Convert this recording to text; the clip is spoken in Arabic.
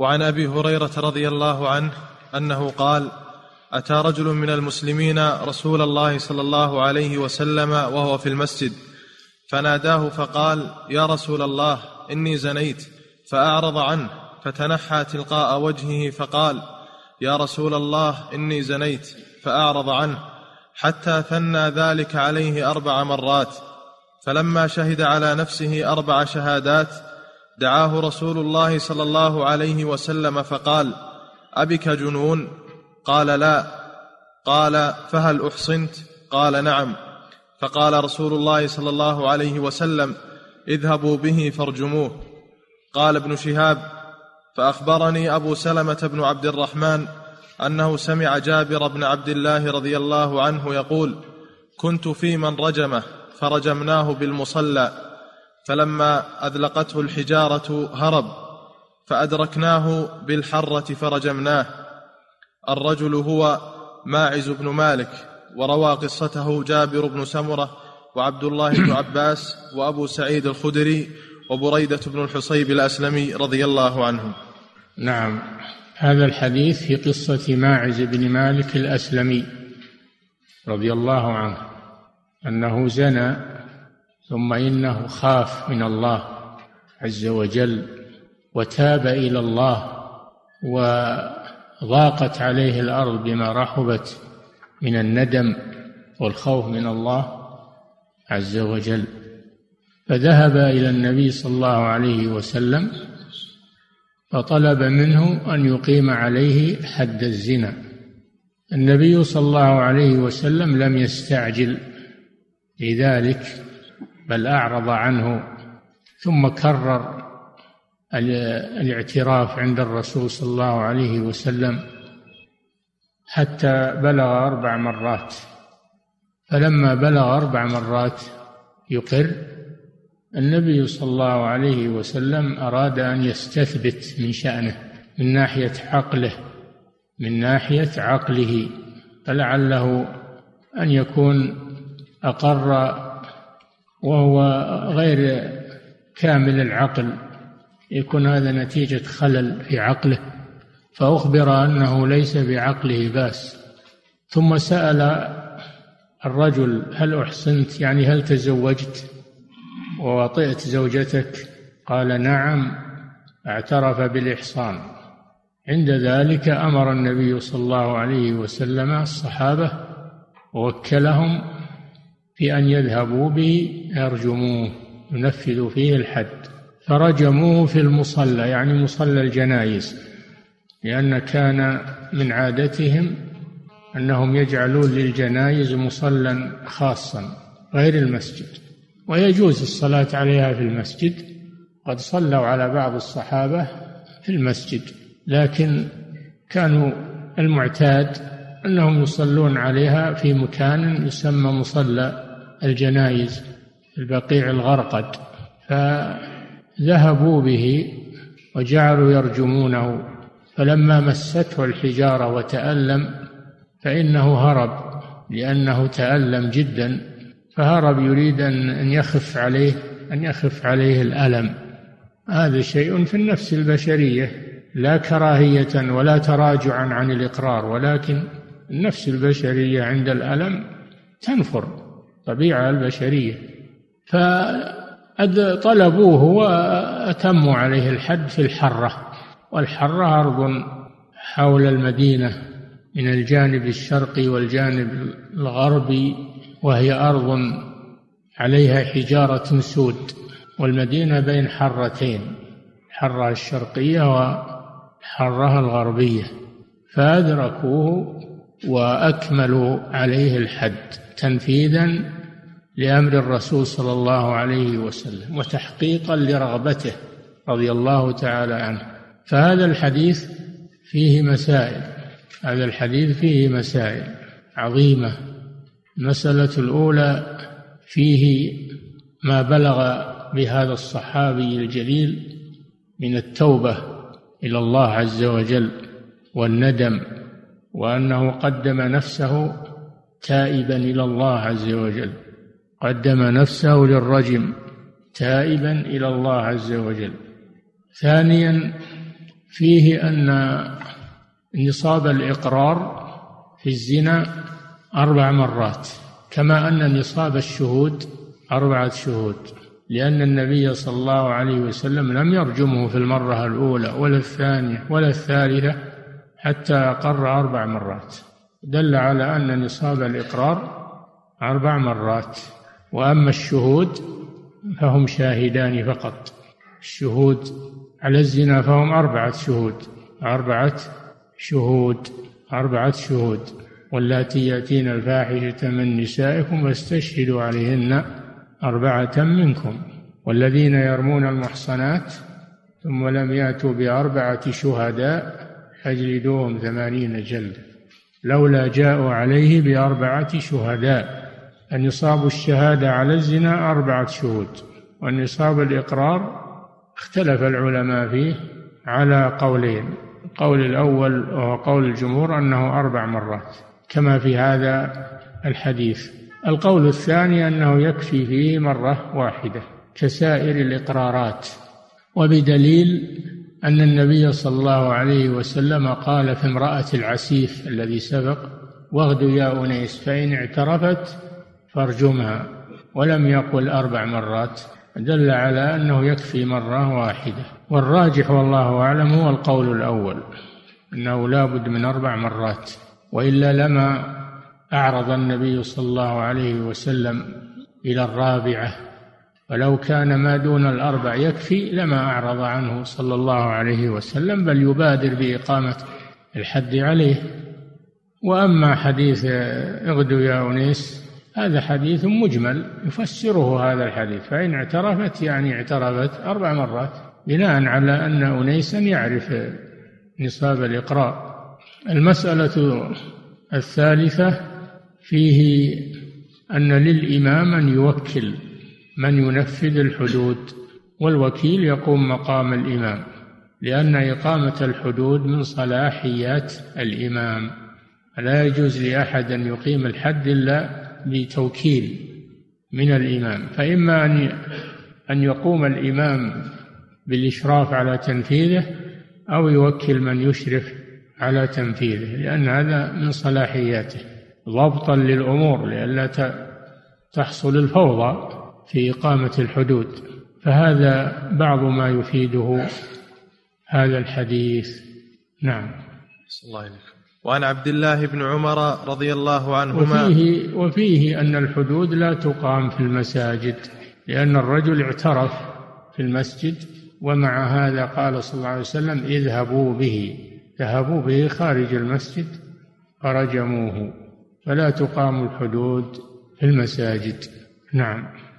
وعن أبي هريرة رضي الله عنه أنه قال أتى رجل من المسلمين رسول الله صلى الله عليه وسلم وهو في المسجد فناداه فقال يا رسول الله إني زنيت. فأعرض عنه فتنحى تلقاء وجهه فقال يا رسول الله إني زنيت. فأعرض عنه حتى ثنى ذلك عليه أربع مرات فلما شهد على نفسه أربع شهادات دعاه رسول الله صلى الله عليه وسلم فقال أبك جنون؟ قال لا. قال فهل أحصنت؟ قال نعم. فقال رسول الله صلى الله عليه وسلم اذهبوا به فارجموه. قال ابن شهاب فأخبرني أبو سلمة بن عبد الرحمن أنه سمع جابر بن عبد الله رضي الله عنه يقول كنت في من رجمه فرجمناه بالمصلى. فلما أذلقته الحجارة هرب فأدركناه بالحرة فرجمناه. الرجل هو ماعز بن مالك وروى قصته جابر بن سمرة وعبد الله بن عباس وأبو سعيد الخدري وبريدة بن الحصيب الأسلمي رضي الله عنهم نعم. هذا الحديث في قصة ماعز بن مالك الأسلمي رضي الله عنه أنه زنى ثم إنه خاف من الله عز وجل وتاب إلى الله وضاقت عليه الأرض بما رحبت من الندم والخوف من الله عز وجل. فذهب إلى النبي صلى الله عليه وسلم فطلب منه أن يقيم عليه حد الزنا. النبي صلى الله عليه وسلم لم يستعجل لذلك. بل أعرض عنه ثم كرر الاعتراف عند الرسول صلى الله عليه وسلم حتى بلغ أربع مرات. فلما بلغ أربع مرات يقر النبي صلى الله عليه وسلم أراد أن يستثبت من شأنه من ناحية عقله من ناحية عقله فلعله أن يكون أقر وهو غير كامل العقل يكون هذا نتيجة خلل في عقله فأخبر أنه ليس بعقله باس. ثم سأل الرجل هل أحسنت؟ يعني هل تزوجت؟ ووطئت زوجتك؟ قال نعم اعترف بالإحصان. عند ذلك أمر النبي صلى الله عليه وسلم الصحابة ووكلهم في أن يذهبوا به يرجموه ينفذوا فيه الحد. فرجموه في المصلى يعني مصلى الجنائز لأن كان من عادتهم أنهم يجعلون للجنائز مصلى خاصا غير المسجد. ويجوز الصلاة عليها في المسجد قد صلوا على بعض الصحابة في المسجد لكن كانوا المعتاد أنهم يصلون عليها في مكان يسمى مصلى الجنائز البقيع الغرقد فذهبوا به وجعلوا يرجمونه. فلما مسته الحجارة وتألم فإنه هرب لأنه تألم جدا. فهرب يريد أن يخف عليه أن يخف عليه الألم. هذا شيء في النفس البشرية لا كراهية ولا تراجعا عن الإقرار ولكن النفس البشرية عند الألم تنفر. طبيعة البشرية. فطلبوه وأتموا عليه الحد في الحرة. والحرة أرض حول المدينة من الجانب الشرقي والجانب الغربي وهي أرض عليها حجارة سود. والمدينة بين حرتين الحرة الشرقية وحرها الغربية. فأدركوه وأكملوا عليه الحد تنفيذا لأمر الرسول صلى الله عليه وسلم وتحقيقا لرغبته رضي الله تعالى عنه. فهذا الحديث فيه مسائل هذا الحديث فيه مسائل عظيمة. المسألة الأولى فيه ما بلغ بهذا الصحابي الجليل من التوبة إلى الله عز وجل والندم وأنه قدم نفسه تائبا إلى الله عز وجل. قدم نفسه للرجم تائبا إلى الله عز وجل. ثانيا فيه أن نصاب الإقرار في الزنا أربع مرات كما أن نصاب الشهود أربعة شهود لأن النبي صلى الله عليه وسلم لم يرجمه في المرة الأولى ولا الثانية ولا الثالثة. حتى أقر أربع مرات. دل على أن نصاب الإقرار أربع مرات. وأما الشهود فهم شاهدان فقط. الشهود على الزنا فهم أربعة شهود. أربعة شهود. أربعة شهود. واللاتي يأتين الفاحشة من نسائكم فاستشهدوا عليهن أربعة منكم. والذين يرمون المحصنات ثم لم يأتوا بأربعة شهداء فاجلدوهم ثمانين جلدة لولا جاءوا عليه بأربعة شهداء. النصاب الشهادة على الزنا أربعة شهود. والنصاب الإقرار اختلف العلماء فيه على قولين. القول الأول وهو قول الجمهور أنه أربع مرات كما في هذا الحديث. القول الثاني أنه يكفي فيه مرة واحدة كسائر الإقرارات. وبدليل أن النبي صلى الله عليه وسلم قال في امرأة العسيف الذي سبق واغد يا أنيس فإن اعترفت فارجمها. ولم يقل أربع مرات. دل على أنه يكفي مرة واحدة. والراجح والله أعلم هو القول الأول أنه لا بد من أربع مرات. وإلا لما أعرض النبي صلى الله عليه وسلم إلى الرابعة ولو كان ما دون الأربع يكفي لما أعرض عنه صلى الله عليه وسلم بل يبادر بإقامة الحد عليه. وأما حديث اغدوا يا أنيس هذا حديث مجمل يفسره هذا الحديث فإن اعترفت يعني اعترفت أربع مرات بناء على أن أنيسا يعرف نصاب الإقراء. المسألة الثالثة فيه أن للإمام أن يوكل. من ينفذ الحدود والوكيل يقوم مقام الإمام لأن إقامة الحدود من صلاحيات الإمام. لا يجوز لأحد أن يقيم الحد إلا بتوكيل من الإمام. فإما أن أن يقوم الإمام بالإشراف على تنفيذه أو يوكل من يشرف على تنفيذه لأن هذا من صلاحياته. ضبطا للأمور لئلا تحصل الفوضى. في إقامة الحدود فهذا بعض ما يفيده هذا الحديث. نعم. الله إليك. وعن عبد الله بن عمر رضي الله عنهما وفيه, وفيه أن الحدود لا تقام في المساجد لأن الرجل اعترف في المسجد ومع هذا قال صلى الله عليه وسلم اذهبوا به. ذهبوا به خارج المسجد فرجموه. فلا تقام الحدود في المساجد. نعم.